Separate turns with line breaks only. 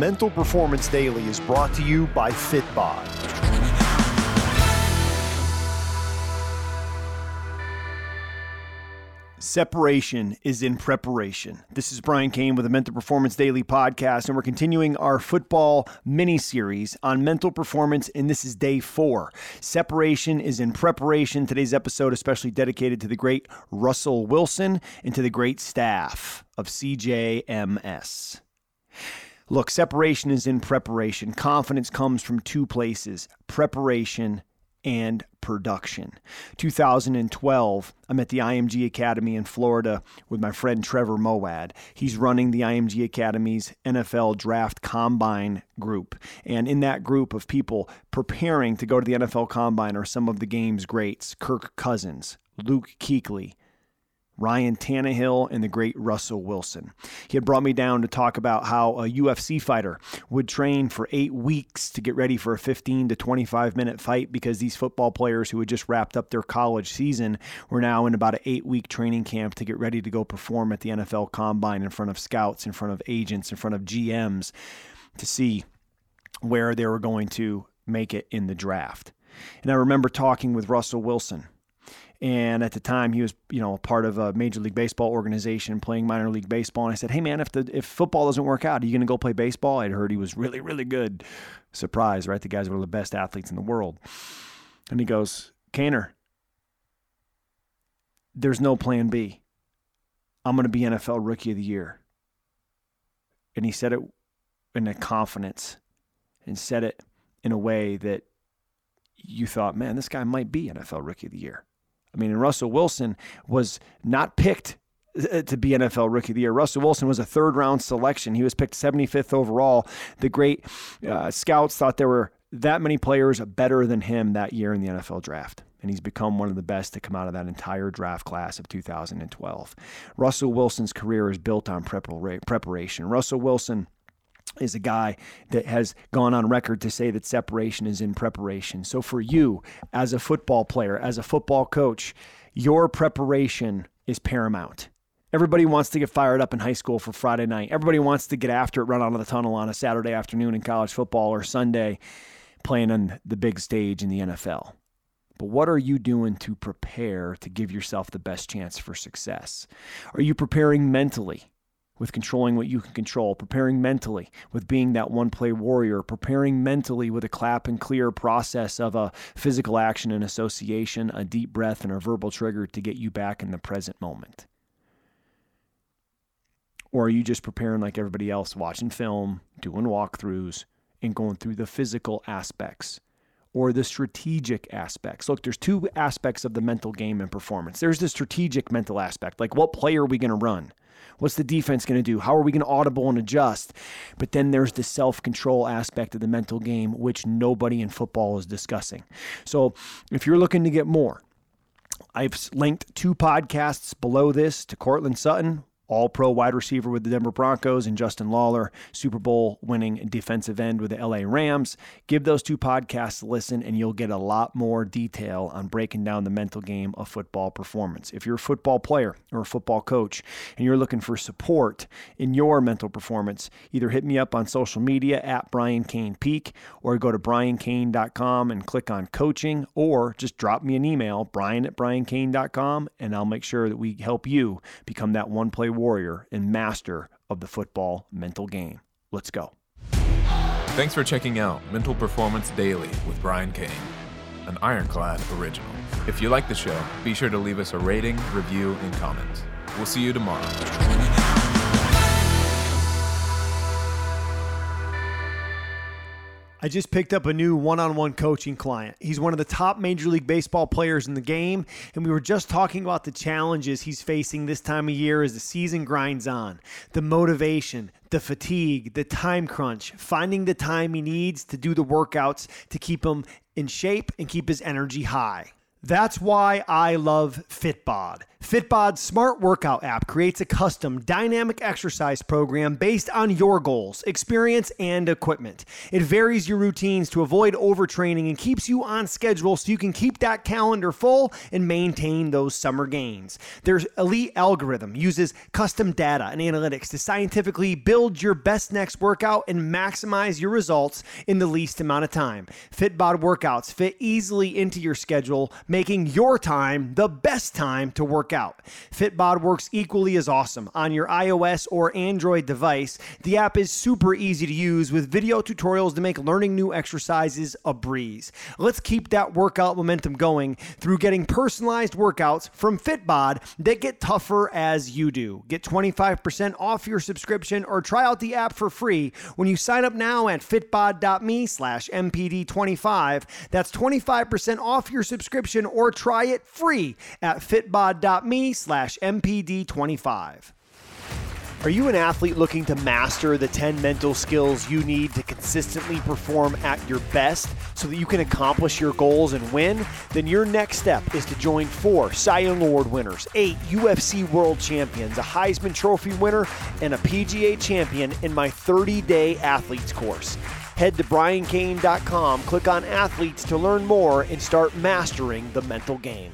Mental Performance Daily is brought to you by Fitbod. Separation is in preparation. This is Brian Cain with the Mental Performance Daily podcast, and we're continuing our football mini series on mental performance, and this is day four. Separation is in preparation. Today's episode, especially dedicated to the great Russell Wilson and to the great staff of CJMS. Look, separation is in preparation. Confidence comes from two places preparation and production. 2012, I'm at the IMG Academy in Florida with my friend Trevor Moawad. He's running the IMG Academy's NFL Draft Combine group. And in that group of people preparing to go to the NFL Combine are some of the game's greats Kirk Cousins, Luke Kuechly, Ryan Tannehill, and the great Russell Wilson. He had brought me down to talk about how a UFC fighter would train for eight weeks to get ready for a 15 to 25 minute fight because these football players who had just wrapped up their college season were now in about an eight week training camp to get ready to go perform at the NFL combine in front of scouts, in front of agents, in front of GMs to see where they were going to make it in the draft. And I remember talking with Russell Wilson and at the time, he was, you know, part of a major league baseball organization playing minor league baseball. And I said, "Hey, man, if the if football doesn't work out, are you going to go play baseball?" I'd heard he was really, really good. Surprise, right? The guy's one of the best athletes in the world. And he goes, "Cainer, there's no plan B. I'm going to be NFL Rookie of the Year." And he said it in a confidence, and said it in a way that you thought, "Man, this guy might be NFL Rookie of the Year." I mean, and Russell Wilson was not picked uh, to be NFL Rookie of the Year. Russell Wilson was a third round selection. He was picked 75th overall. The great uh, scouts thought there were that many players better than him that year in the NFL draft. And he's become one of the best to come out of that entire draft class of 2012. Russell Wilson's career is built on preparation. Russell Wilson is a guy that has gone on record to say that separation is in preparation. So for you as a football player, as a football coach, your preparation is paramount. Everybody wants to get fired up in high school for Friday night. Everybody wants to get after it, run out of the tunnel on a Saturday afternoon in college football or Sunday playing on the big stage in the NFL. But what are you doing to prepare to give yourself the best chance for success? Are you preparing mentally? With controlling what you can control, preparing mentally with being that one play warrior, preparing mentally with a clap and clear process of a physical action and association, a deep breath, and a verbal trigger to get you back in the present moment? Or are you just preparing like everybody else, watching film, doing walkthroughs, and going through the physical aspects? or the strategic aspects. Look, there's two aspects of the mental game and performance. There's the strategic mental aspect, like what play are we going to run? What's the defense going to do? How are we going to audible and adjust? But then there's the self control aspect of the mental game, which nobody in football is discussing. So if you're looking to get more, I've linked two podcasts below this to Courtland Sutton, all pro wide receiver with the Denver Broncos, and Justin Lawler, Super Bowl winning defensive end with the LA Rams. Give those two podcasts a listen, and you'll get a lot more detail on breaking down the mental game of football performance. If you're a football player or a football coach and you're looking for support in your mental performance, either hit me up on social media at Brian Cain Peak or go to briancain.com and click on coaching or just drop me an email, brian at briancain.com, and I'll make sure that we help you become that one play warrior and master of the football mental game. Let's go.
Thanks for checking out Mental Performance Daily with Brian Cain, an Ironclad original. If you like the show, be sure to leave us a rating, review, and comment. We'll see you tomorrow.
I just picked up a new one on one coaching client. He's one of the top Major League Baseball players in the game, and we were just talking about the challenges he's facing this time of year as the season grinds on the motivation, the fatigue, the time crunch, finding the time he needs to do the workouts to keep him in shape and keep his energy high. That's why I love Fitbod. Fitbod's smart workout app creates a custom dynamic exercise program based on your goals, experience, and equipment. It varies your routines to avoid overtraining and keeps you on schedule so you can keep that calendar full and maintain those summer gains. Their elite algorithm uses custom data and analytics to scientifically build your best next workout and maximize your results in the least amount of time. Fitbod workouts fit easily into your schedule, making your time the best time to work out. Fitbod works equally as awesome on your iOS or Android device. The app is super easy to use with video tutorials to make learning new exercises a breeze. Let's keep that workout momentum going through getting personalized workouts from Fitbod that get tougher as you do. Get 25% off your subscription or try out the app for free when you sign up now at fitbod.me slash mpd25. That's 25% off your subscription or try it free at fitbod.me slash mpd25. Are you an athlete looking to master the 10 mental skills you need to consistently perform at your best so that you can accomplish your goals and win? Then your next step is to join four Cy Young Award winners, eight UFC world champions, a Heisman Trophy winner, and a PGA champion in my 30 day athletes course. Head to briancain.com, click on athletes to learn more, and start mastering the mental game.